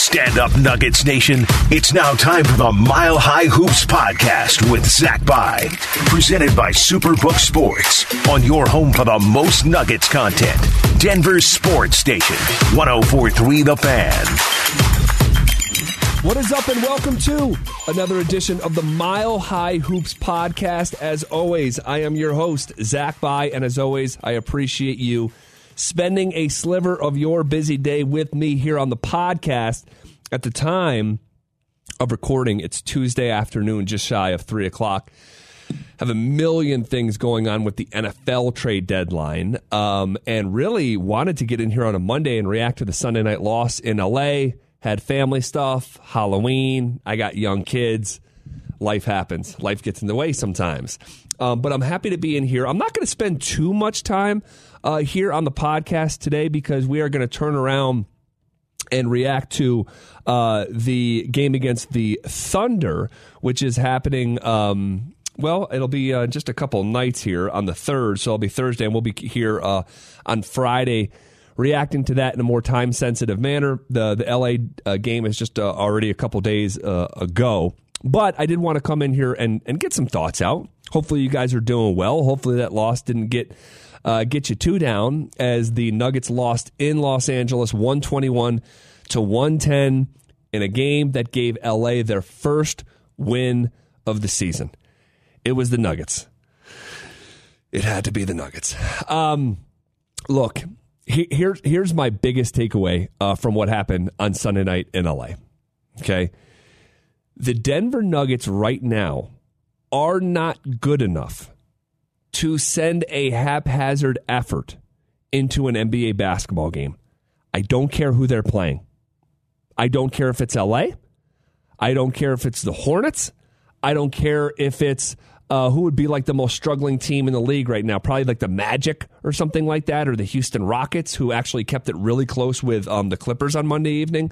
Stand up, Nuggets Nation. It's now time for the Mile High Hoops podcast with Zach Bye, presented by Superbook Sports on your home for the most Nuggets content. Denver Sports Station, 1043 The Fan. What is up, and welcome to another edition of the Mile High Hoops podcast. As always, I am your host, Zach Bye, and as always, I appreciate you spending a sliver of your busy day with me here on the podcast. At the time of recording, it's Tuesday afternoon, just shy of three o'clock. Have a million things going on with the NFL trade deadline, um, and really wanted to get in here on a Monday and react to the Sunday night loss in LA. Had family stuff, Halloween. I got young kids. Life happens. Life gets in the way sometimes. Um, but I'm happy to be in here. I'm not going to spend too much time uh, here on the podcast today because we are going to turn around and react to uh, the game against the Thunder, which is happening. Um, well, it'll be uh, just a couple nights here on the third, so it'll be Thursday, and we'll be here uh, on Friday reacting to that in a more time sensitive manner. The the LA uh, game is just uh, already a couple days uh, ago, but I did want to come in here and and get some thoughts out. Hopefully, you guys are doing well. Hopefully, that loss didn't get uh, get you two down as the Nuggets lost in Los Angeles 121 to 110 in a game that gave LA their first win of the season. It was the Nuggets. It had to be the Nuggets. Um, look, he, here, here's my biggest takeaway uh, from what happened on Sunday night in LA. Okay. The Denver Nuggets right now are not good enough to send a haphazard effort into an NBA basketball game. I don't care who they're playing. I don't care if it's LA. I don't care if it's the Hornets. I don't care if it's uh, who would be like the most struggling team in the league right now. Probably like the Magic or something like that, or the Houston Rockets, who actually kept it really close with um, the Clippers on Monday evening.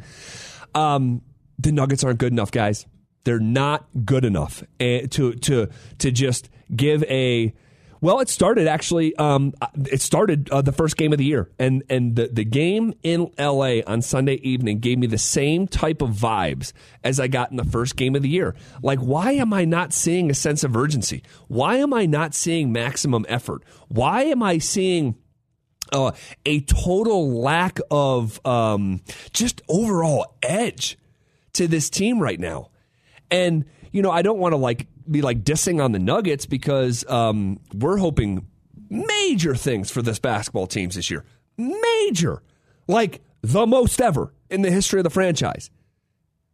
Um, the Nuggets aren't good enough, guys. They're not good enough eh, to to to just give a well, it started actually. Um, it started uh, the first game of the year, and and the the game in L.A. on Sunday evening gave me the same type of vibes as I got in the first game of the year. Like, why am I not seeing a sense of urgency? Why am I not seeing maximum effort? Why am I seeing uh, a total lack of um, just overall edge to this team right now? And you know, I don't want to like be like dissing on the Nuggets because um, we're hoping major things for this basketball teams this year. Major, like the most ever in the history of the franchise.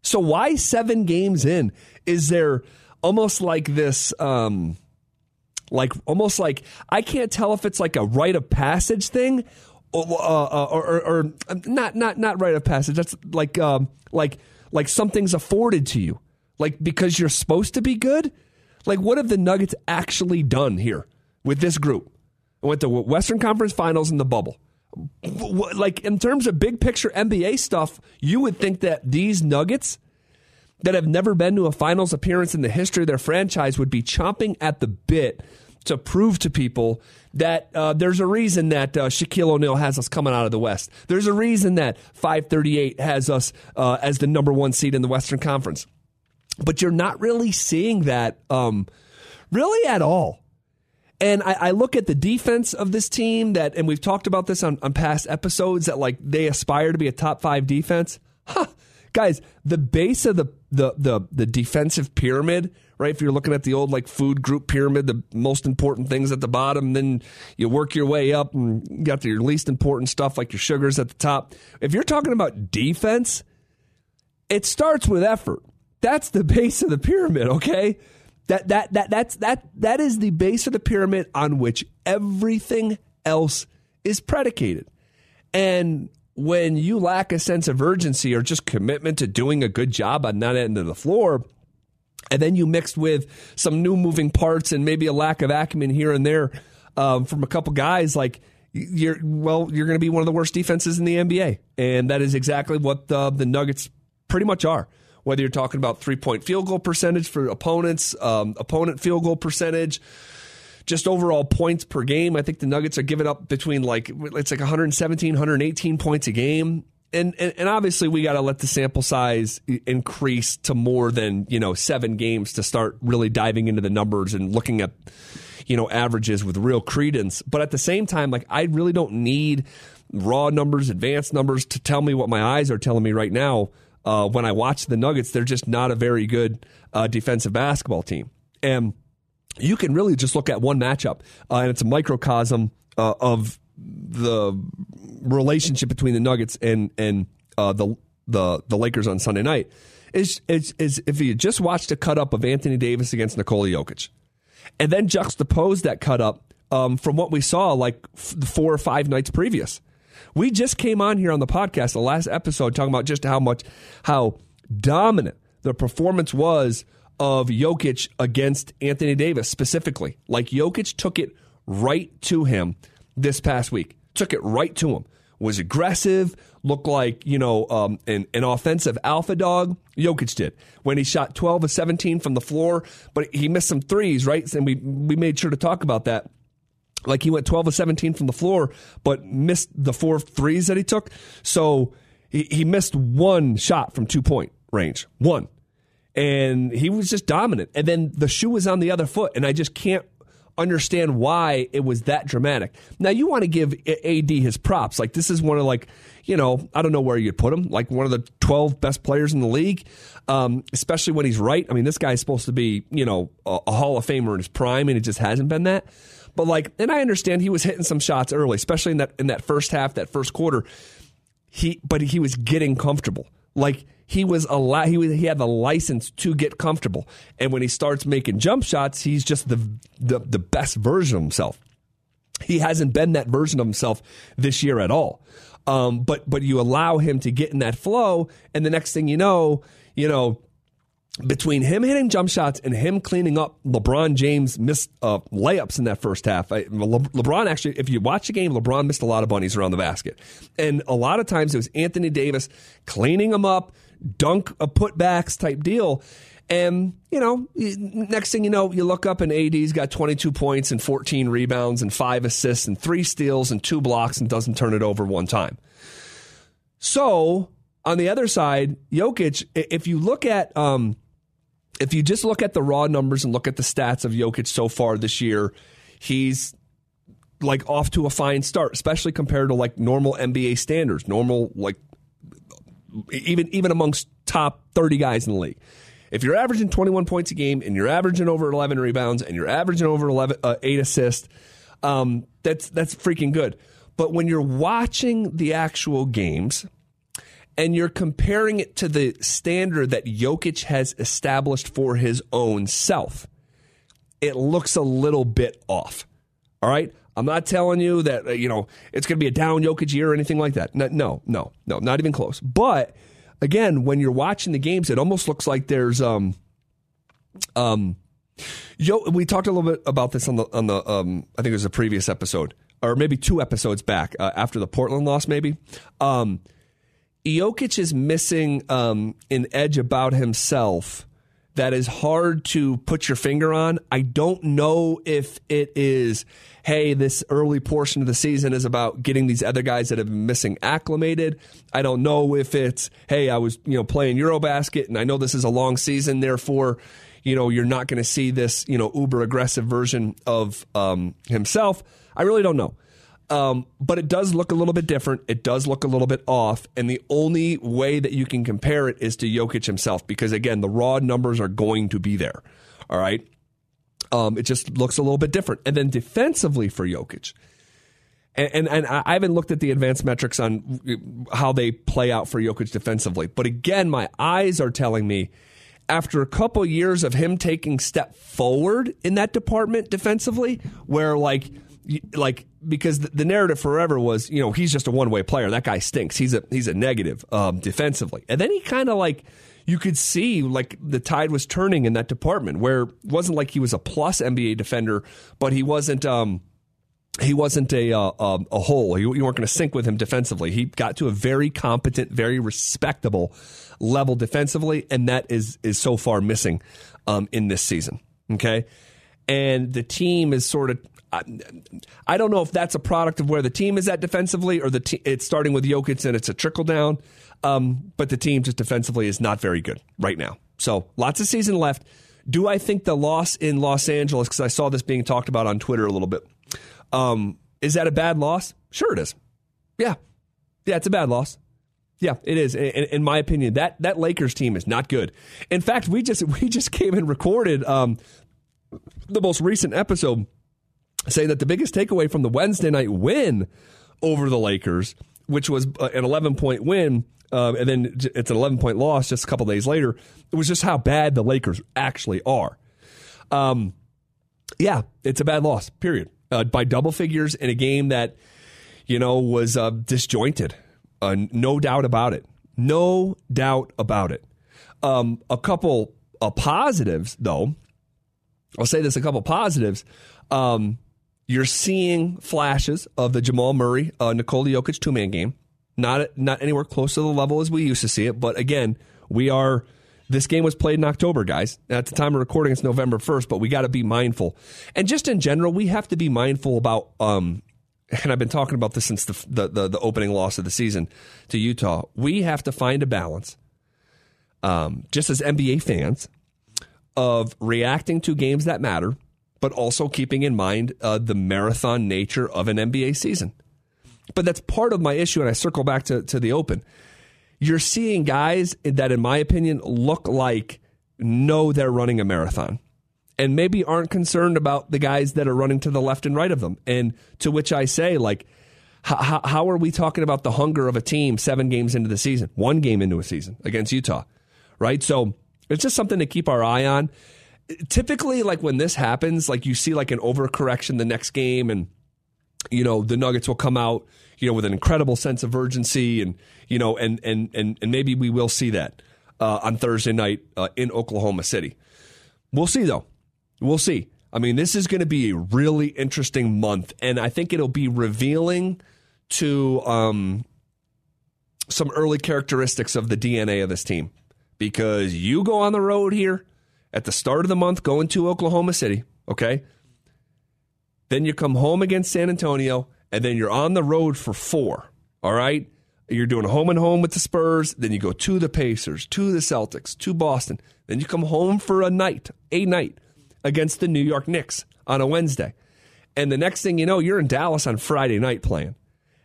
So why seven games in is there almost like this? Um, like almost like I can't tell if it's like a rite of passage thing, or, uh, or, or, or not not not rite of passage. That's like um, like like something's afforded to you, like because you're supposed to be good. Like, what have the Nuggets actually done here with this group? Went to Western Conference Finals in the bubble. Like, in terms of big picture NBA stuff, you would think that these Nuggets that have never been to a finals appearance in the history of their franchise would be chomping at the bit to prove to people that uh, there's a reason that uh, Shaquille O'Neal has us coming out of the West. There's a reason that 538 has us uh, as the number one seed in the Western Conference but you're not really seeing that um, really at all. And I, I, look at the defense of this team that, and we've talked about this on, on past episodes that like they aspire to be a top five defense. Huh. Guys, the base of the, the the the defensive pyramid, right? If you're looking at the old like food group pyramid, the most important things at the bottom, then you work your way up and you got your least important stuff like your sugars at the top. If you're talking about defense, it starts with effort. That's the base of the pyramid, okay? That that that that's that that is the base of the pyramid on which everything else is predicated. And when you lack a sense of urgency or just commitment to doing a good job on that end of the floor, and then you mixed with some new moving parts and maybe a lack of acumen here and there um, from a couple guys, like you're well, you're going to be one of the worst defenses in the NBA, and that is exactly what the, the Nuggets pretty much are whether you're talking about three point field goal percentage for opponents, um, opponent field goal percentage, just overall points per game. I think the Nuggets are giving up between like, it's like 117, 118 points a game. and, and, and obviously we got to let the sample size increase to more than you know seven games to start really diving into the numbers and looking at you know averages with real credence. But at the same time, like I really don't need raw numbers, advanced numbers to tell me what my eyes are telling me right now. Uh, when I watch the Nuggets, they're just not a very good uh, defensive basketball team, and you can really just look at one matchup, uh, and it's a microcosm uh, of the relationship between the Nuggets and and uh, the the the Lakers on Sunday night. Is, is is if you just watched a cut up of Anthony Davis against Nikola Jokic, and then juxtapose that cut up um, from what we saw like f- four or five nights previous. We just came on here on the podcast, the last episode, talking about just how much how dominant the performance was of Jokic against Anthony Davis specifically. Like Jokic took it right to him this past week. Took it right to him. Was aggressive, looked like, you know, um, an, an offensive alpha dog. Jokic did. When he shot 12 of 17 from the floor, but he missed some threes, right? And we, we made sure to talk about that. Like he went 12 of 17 from the floor, but missed the four threes that he took. So he, he missed one shot from two point range. One and he was just dominant. And then the shoe was on the other foot, and I just can't understand why it was that dramatic. Now you want to give AD his props. Like this is one of like you know I don't know where you'd put him. Like one of the twelve best players in the league, um, especially when he's right. I mean this guy's supposed to be you know a, a Hall of Famer in his prime, and it just hasn't been that. But like, and I understand he was hitting some shots early, especially in that in that first half, that first quarter. He but he was getting comfortable. Like he was allowed he was, he had the license to get comfortable and when he starts making jump shots he's just the, the the best version of himself he hasn't been that version of himself this year at all um, but but you allow him to get in that flow and the next thing you know you know between him hitting jump shots and him cleaning up LeBron James missed uh, layups in that first half. I, Le- LeBron actually, if you watch the game, LeBron missed a lot of bunnies around the basket, and a lot of times it was Anthony Davis cleaning them up, dunk a putbacks type deal. And, you know, next thing you know, you look up and AD's got 22 points and 14 rebounds and five assists and three steals and two blocks and doesn't turn it over one time. So, on the other side, Jokic, if you look at, um, if you just look at the raw numbers and look at the stats of Jokic so far this year, he's like off to a fine start, especially compared to like normal NBA standards, normal like even even amongst top 30 guys in the league. If you're averaging 21 points a game and you're averaging over 11 rebounds and you're averaging over 11 uh, 8 assists, um, that's that's freaking good. But when you're watching the actual games and you're comparing it to the standard that Jokic has established for his own self, it looks a little bit off. All right? I'm not telling you that uh, you know it's going to be a down Jokic year or anything like that. No, no, no, no, not even close. But again, when you're watching the games, it almost looks like there's um um Yo, we talked a little bit about this on the on the um I think it was a previous episode or maybe two episodes back uh, after the Portland loss maybe. Um Jokic is missing um an edge about himself that is hard to put your finger on. I don't know if it is hey, this early portion of the season is about getting these other guys that have been missing acclimated. I don't know if it's, hey, I was, you know, playing Eurobasket and I know this is a long season, therefore, you know, you're not going to see this, you know, uber aggressive version of um, himself. I really don't know. Um, but it does look a little bit different. It does look a little bit off. And the only way that you can compare it is to Jokic himself, because again, the raw numbers are going to be there. All right. Um, it just looks a little bit different. And then defensively for Jokic, and, and, and I haven't looked at the advanced metrics on how they play out for Jokic defensively, but again, my eyes are telling me after a couple years of him taking step forward in that department defensively, where like like because the narrative forever was you know he's just a one way player that guy stinks he's a he's a negative um, defensively and then he kind of like you could see like the tide was turning in that department where it wasn't like he was a plus NBA defender, but he wasn't. Um, he wasn't a uh, um, a hole. You, you weren't going to sink with him defensively. He got to a very competent, very respectable level defensively, and that is is so far missing um, in this season. Okay, and the team is sort of I, don't know if that's a product of where the team is at defensively, or the te- it's starting with Jokic and it's a trickle down. Um, but the team just defensively is not very good right now. So lots of season left. Do I think the loss in Los Angeles, because I saw this being talked about on Twitter a little bit, um, is that a bad loss? Sure, it is. Yeah, yeah, it's a bad loss. Yeah, it is. In, in, my opinion, that that Lakers team is not good. In fact, we just we just came and recorded um, the most recent episode saying that the biggest takeaway from the Wednesday night win over the Lakers, which was uh, an 11 point win, uh, and then it's an 11 point loss just a couple days later, it was just how bad the Lakers actually are. Um, yeah, it's a bad loss, period. Uh, by double figures in a game that, you know, was uh, disjointed. Uh, no doubt about it. No doubt about it. Um, a couple of positives, though. I'll say this a couple positives. Um, you're seeing flashes of the Jamal Murray, uh, Nikola Jokic two man game. Not not anywhere close to the level as we used to see it, but again, we are. This game was played in October, guys. At the time of recording, it's November first, but we got to be mindful, and just in general, we have to be mindful about. Um, and I've been talking about this since the, the the, the opening loss of the season to Utah. We have to find a balance, um, just as NBA fans, of reacting to games that matter but also keeping in mind uh, the marathon nature of an NBA season. But that's part of my issue, and I circle back to, to the Open. You're seeing guys that, in my opinion, look like know they're running a marathon and maybe aren't concerned about the guys that are running to the left and right of them. And to which I say, like, how, how are we talking about the hunger of a team seven games into the season, one game into a season against Utah, right? So it's just something to keep our eye on typically like when this happens, like you see like an overcorrection the next game and you know the Nuggets will come out, you know, with an incredible sense of urgency and you know and and and, and maybe we will see that uh, on Thursday night uh, in Oklahoma City. We'll see though. We'll see. I mean, this is going to be a really interesting month, and I think it'll be revealing to um, some early characteristics of the DNA of this team because you go on the road here at the start of the month going to Oklahoma City, okay? Then you come home against San Antonio, and then you're on the road for four, all right? You're doing home and home with the Spurs, then you go to the Pacers, to the Celtics, to Boston. Then you come home for a night, a night against the New York Knicks on a Wednesday. And the next thing you know, you're in Dallas on Friday night playing.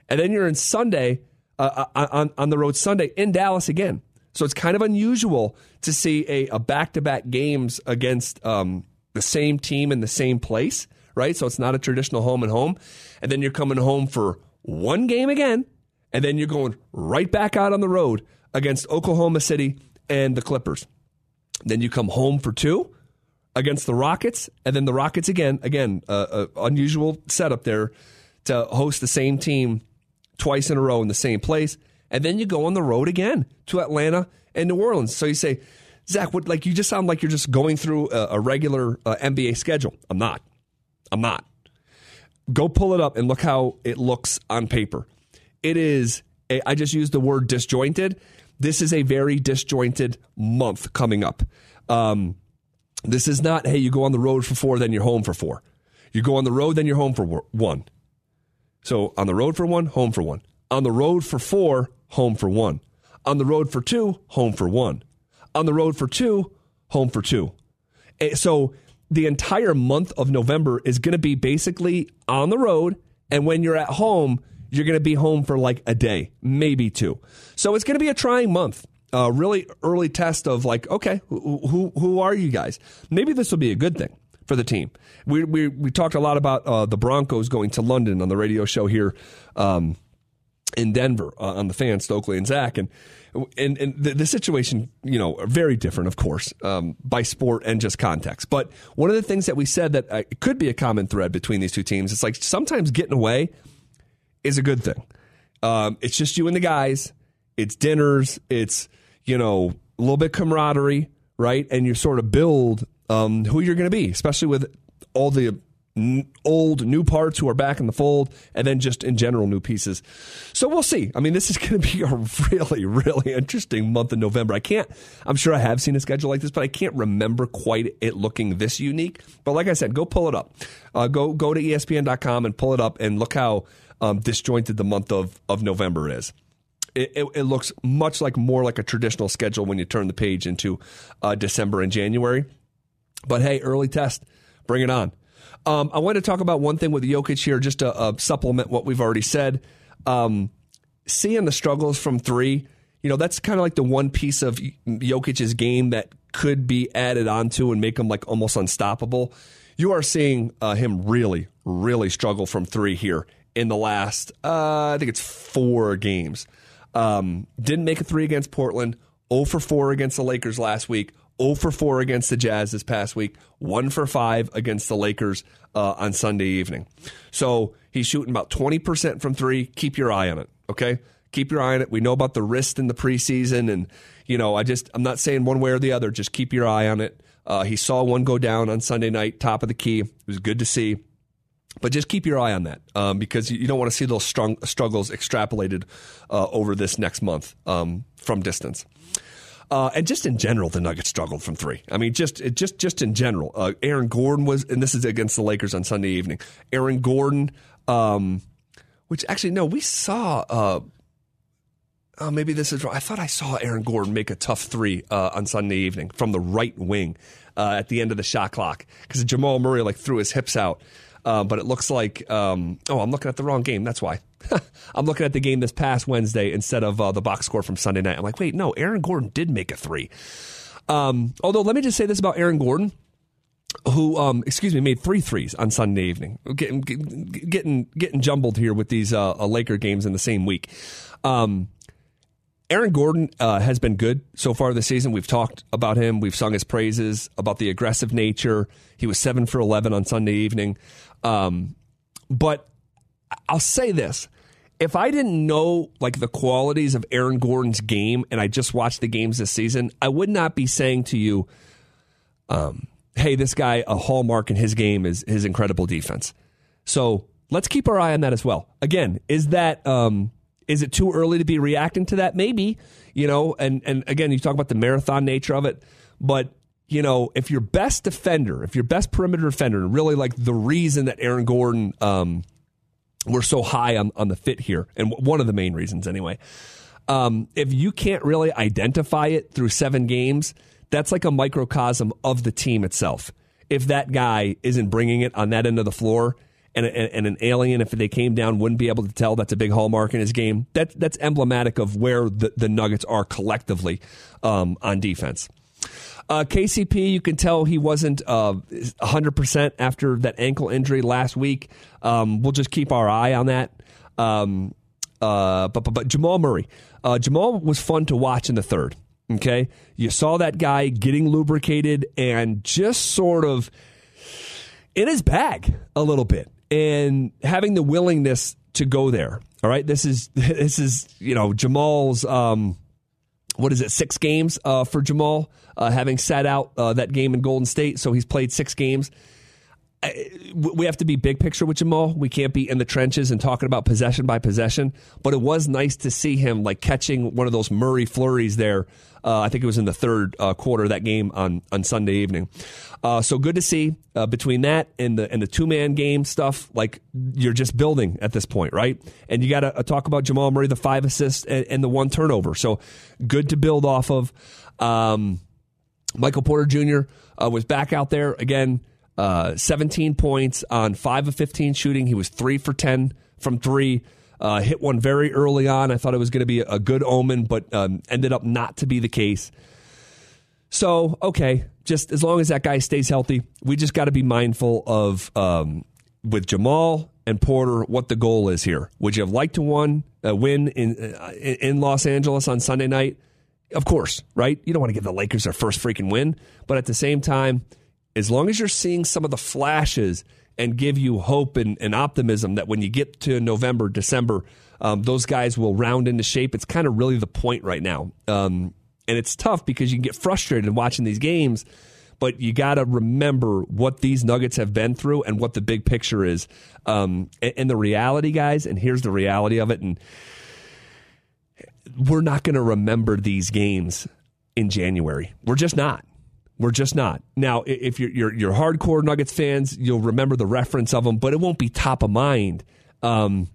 And then you're in Sunday, uh, uh on, on the road Sunday in Dallas again. So it's kind of unusual to see a, a back-to-back games against um, the same team in the same place, right? So it's not a traditional home and home. And then you're coming home for one game again, and then you're going right back out on the road against Oklahoma City and the Clippers. Then you come home for two against the Rockets, and then the Rockets again. Again, uh, uh, unusual setup there to host the same team twice in a row in the same place and then you go on the road again to Atlanta and New Orleans. So you say, Zach, what, like you just sound like you're just going through a, a regular uh, NBA schedule. I'm not. I'm not. Go pull it up and look how it looks on paper. It is. A, I just used the word disjointed. This is a very disjointed month coming up. Um, this is not. Hey, you go on the road for four, then you're home for four. You go on the road, then you're home for one. So on the road for one, home for one. On the road for four, home for one. On the road for two, home for one. On the road for two, home for two. Eh, so the entire month of November is going to be basically on the road. And when you're at home, you're going to be home for like a day, maybe two. So it's going to be a trying month. A really early test of like, okay, who, who, who are you guys? Maybe this will be a good thing for the team. We, we, we talked a lot about uh, the Broncos going to London on the radio show here. Um, in Denver uh, on the fan, Stokley and Zach, and and, and the, the, situation, you know, very different, of course, um, by sport and just context. But one of the things that we said that uh, could be a common thread between these two teams, it's like sometimes getting away is a good thing. Um, it's just you and the guys. It's dinners. It's you know a little bit camaraderie, right? And you sort of build um, who you're going to be, especially with all the old, new parts who are back in the fold, and then just in general new pieces. So we'll see. I mean, this is going to be a really, really interesting month in November. I can't. I'm sure I have seen a schedule like this, but I can't remember quite it looking this unique. But like I said, go pull it up. Uh, go go to ESPN.com and pull it up and look how um, disjointed the month of of November is. It, it, it, looks much like more like a traditional schedule when you turn the page into uh, December and January. But hey, early test, bring it on. Um, I want to talk about one thing with Jokic here, just to uh, supplement what we've already said. Um, seeing the struggles from three, you know, that's kind of like the one piece of Jokic's game that could be added onto and make him like almost unstoppable. You are seeing uh, him really, really struggle from three here in the last, uh, I think it's four games. Um, didn't make a three against Portland. 0 for 4 against the Lakers last week. 0 for 4 against the Jazz this past week, 1 for 5 against the Lakers uh, on Sunday evening. So he's shooting about 20% from three. Keep your eye on it, okay? Keep your eye on it. We know about the wrist in the preseason, and, you know, I just, I'm not saying one way or the other. Just keep your eye on it. Uh, he saw one go down on Sunday night, top of the key. It was good to see. But just keep your eye on that um, because you don't want to see those strong struggles extrapolated uh, over this next month um, from distance. Uh, and just in general, the Nuggets struggled from three. I mean, just just just in general, uh, Aaron Gordon was, and this is against the Lakers on Sunday evening. Aaron Gordon, um, which actually no, we saw. Uh, oh, maybe this is wrong. I thought I saw Aaron Gordon make a tough three uh, on Sunday evening from the right wing uh, at the end of the shot clock because Jamal Murray like threw his hips out. Uh, but it looks like um, oh, I'm looking at the wrong game. That's why. I'm looking at the game this past Wednesday instead of uh, the box score from Sunday night. I'm like, wait, no, Aaron Gordon did make a three. Um, although, let me just say this about Aaron Gordon, who, um, excuse me, made three threes on Sunday evening. Getting getting getting jumbled here with these uh, uh, Laker games in the same week. Um, Aaron Gordon uh, has been good so far this season. We've talked about him. We've sung his praises about the aggressive nature. He was seven for eleven on Sunday evening. Um, but I'll say this. If I didn't know like the qualities of Aaron Gordon's game and I just watched the games this season, I would not be saying to you, um, hey, this guy, a hallmark in his game is his incredible defense. So let's keep our eye on that as well. Again, is that um, is it too early to be reacting to that? Maybe, you know, and and again, you talk about the marathon nature of it, but you know, if your best defender, if your best perimeter defender, and really like the reason that Aaron Gordon um, we're so high on, on the fit here, and one of the main reasons anyway. Um, if you can't really identify it through seven games, that's like a microcosm of the team itself. If that guy isn't bringing it on that end of the floor, and, and, and, an alien, if they came down, wouldn't be able to tell that's a big hallmark in his game. That, that's emblematic of where the, the Nuggets are collectively um, on defense. Uh, KCP, you can tell he wasn't uh, 100% after that ankle injury last week. Um, we'll just keep our eye on that. Um, uh, but, but, but, Jamal Murray. Uh, Jamal was fun to watch in the third. Okay. You saw that guy getting lubricated and just sort of in his bag a little bit and having the willingness to go there. All right. This is, this is, you know, Jamal's, um, what is it, six games uh, for Jamal, uh, having sat out uh, that game in Golden State. So he's played six games. We have to be big picture with Jamal. We can't be in the trenches and talking about possession by possession. But it was nice to see him like catching one of those Murray flurries there uh, I think it was in the third uh, quarter of that game on, on Sunday evening. Uh, so good to see uh, between that and the and the two man game stuff. Like you're just building at this point, right? And you got to uh, talk about Jamal Murray, the five assists and, and, the one turnover. So good to build off of. Um, Michael Porter Jr. Uh, was back out there again. 17 points on 5 of 15 shooting. He was 3 for 10 from 3. Uh, hit one very early on. I thought it was going to be a good omen, but um, ended up not to be the case. So, okay, just as long as that guy stays healthy, we just got to be mindful of um, with Jamal and Porter what the goal is here. Would you have liked to won, uh, win in uh, in Los Angeles on Sunday night? Of course, right? You don't want to give the Lakers their first freaking win, but at the same time, as long as you're seeing some of the flashes and give you hope and, and optimism that when you get to November, December, um, those guys will round into shape. It's kind of really the point right now. Um, and it's tough because you can get frustrated watching these games, but you got to remember what these Nuggets have been through and what the big picture is. Um, and, and the reality, guys, and here's the reality of it. And we're not going to remember these games in January. We're just not. We're just not. Now, if you're, you're, you're hardcore Nuggets fans, you'll remember the reference of them, but it won't be top of mind. Um,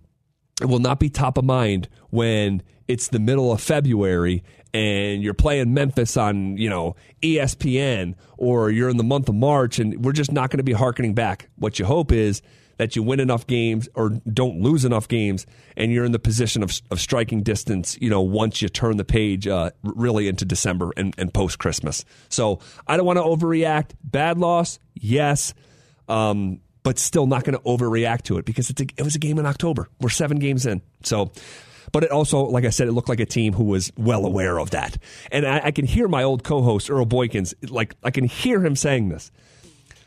it will not be top of mind when it's the middle of February and you're playing Memphis on, you know, ESPN or you're in the month of March and we're just not going to be harkening back. What you hope is that you win enough games or don't lose enough games and you're in the position of, of striking distance, you know, once you turn the page uh, really into December and, and post Christmas. So I don't want to overreact. Bad loss, yes. Um, but still not going to overreact to it because a, it was a game in October. We're seven games in. So, but it also, like I said, it looked like a team who was well aware of that. And I, I can hear my old co-host Earl Boykins, like I can hear him saying this,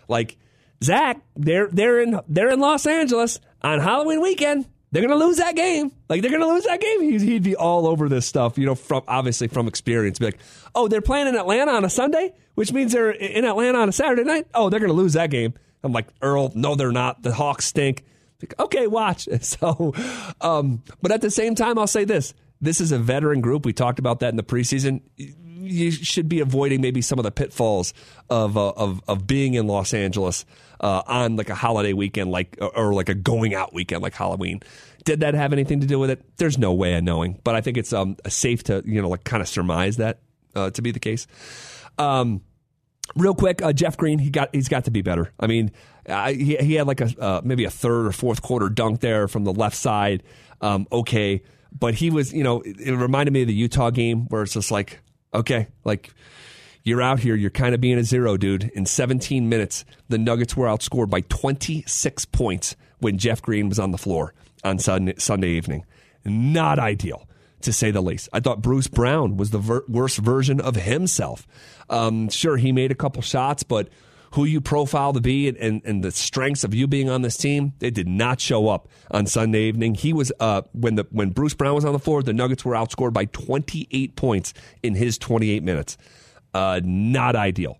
like Zach, they're they're in they're in Los Angeles on Halloween weekend. They're gonna lose that game. Like they're gonna lose that game. He'd, he'd be all over this stuff, you know, from obviously from experience. Be like, oh, they're playing in Atlanta on a Sunday, which means they're in Atlanta on a Saturday night. Oh, they're gonna lose that game. I'm like, Earl, no, they're not. The Hawks stink. Like, okay, watch. So, um, but at the same time, I'll say this: this is a veteran group. We talked about that in the preseason you should be avoiding maybe some of the pitfalls of uh, of of being in Los Angeles uh, on like a holiday weekend, like or like a going out weekend, like Halloween. Did that have anything to do with it? There's no way of knowing, but I think it's um safe to you know like kind of surmise that uh, to be the case. Um, real quick, uh, Jeff Green, he got he's got to be better. I mean, uh, he he had like a uh, maybe a third or fourth quarter dunk there from the left side. Um, okay, but he was you know it reminded me of the Utah game where it's just like okay, like you're out here, you're kind of being a zero, dude. In 17 minutes, the Nuggets were outscored by 26 points when Jeff Green was on the floor on Sunday, evening. Not ideal, to say the least. I thought Bruce Brown was the ver- worst version of himself. Um, sure, he made a couple shots, but who you profile to be and, and, and, the strengths of you being on this team, they did not show up on Sunday evening. He was uh, when the when Bruce Brown was on the floor, the Nuggets were outscored by 28 points in his 28 minutes. Uh, not ideal.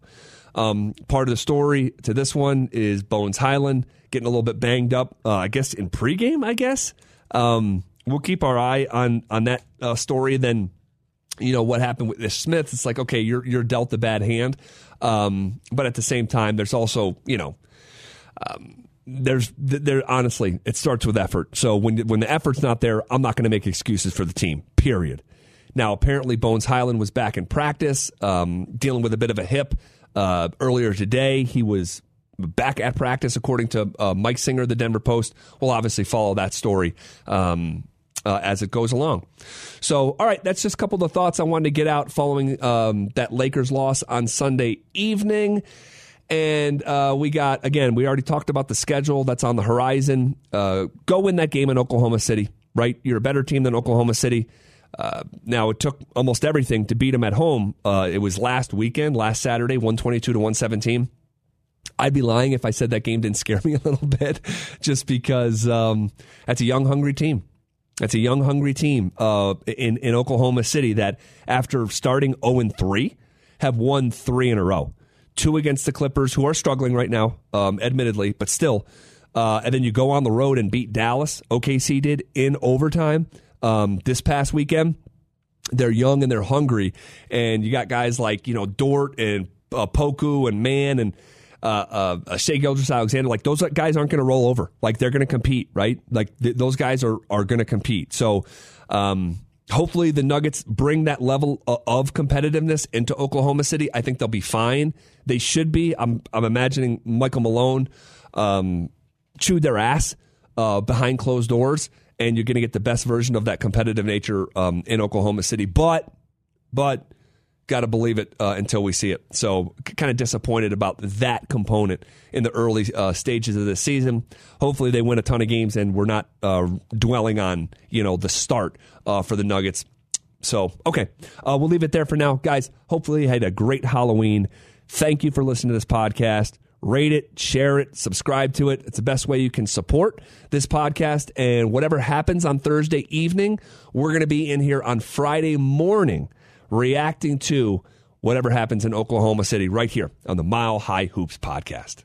Um, part of the story to this one is Bones Hyland getting a little bit banged up. Uh, I guess in pregame. I guess um, we'll keep our eye on on that uh, story. Then you know what happened with the Smith. It's like okay, you're you're dealt a bad hand. Um, but at the same time, there's also, you know, um, there's there honestly it starts with effort. So when when the effort's not there, I'm not going to make excuses for the team. Period. Now apparently Bones Hyland was back in practice, um, dealing with a bit of a hip uh, earlier today. He was back at practice according to uh, Mike Singer, the Denver Post. We'll obviously follow that story. Um, uh, as it goes along. So, all right, that's just a couple of the thoughts I wanted to get out following um, that Lakers loss on Sunday evening. And uh, we got, again, we already talked about the schedule that's on the horizon. Uh, go win that game in Oklahoma City, right? You're a better team than Oklahoma City. Uh, now, it took almost everything to beat them at home. Uh, it was last weekend, last Saturday, 122 to 117. I'd be lying if I said that game didn't scare me a little bit, just because um, that's a young, hungry team. It's a young, hungry team uh, in in Oklahoma City that, after starting zero oh and three, have won three in a row. Two against the Clippers, who are struggling right now, um, admittedly, but still. Uh, and then you go on the road and beat Dallas. OKC did in overtime um, this past weekend. They're young and they're hungry, and you got guys like you know Dort and uh, Poku and Mann and uh, uh, Shai Gilgeous-Alexander, like those guys aren't going to roll over. Like they're going to compete, right? Like th- those guys are are going to compete. So um, hopefully the Nuggets bring that level of competitiveness into Oklahoma City. I think they'll be fine. They should be. I'm I'm imagining Michael Malone um, chewed their ass uh, behind closed doors, and you're going to get the best version of that competitive nature um, in Oklahoma City. But but got to believe it uh, until we see it. So, kind of disappointed about that component in the early uh, stages of this season. Hopefully, they win a ton of games, and we're not uh, dwelling on you know the start uh, for the Nuggets. So, okay, uh, we'll leave it there for now, guys. Hopefully, you had a great Halloween. Thank you for listening to this podcast. Rate it, share it, subscribe to it. It's the best way you can support this podcast. And whatever happens on Thursday evening, we're going to be in here on Friday morning reacting to whatever happens in Oklahoma City right here on the Mile High Hoops podcast.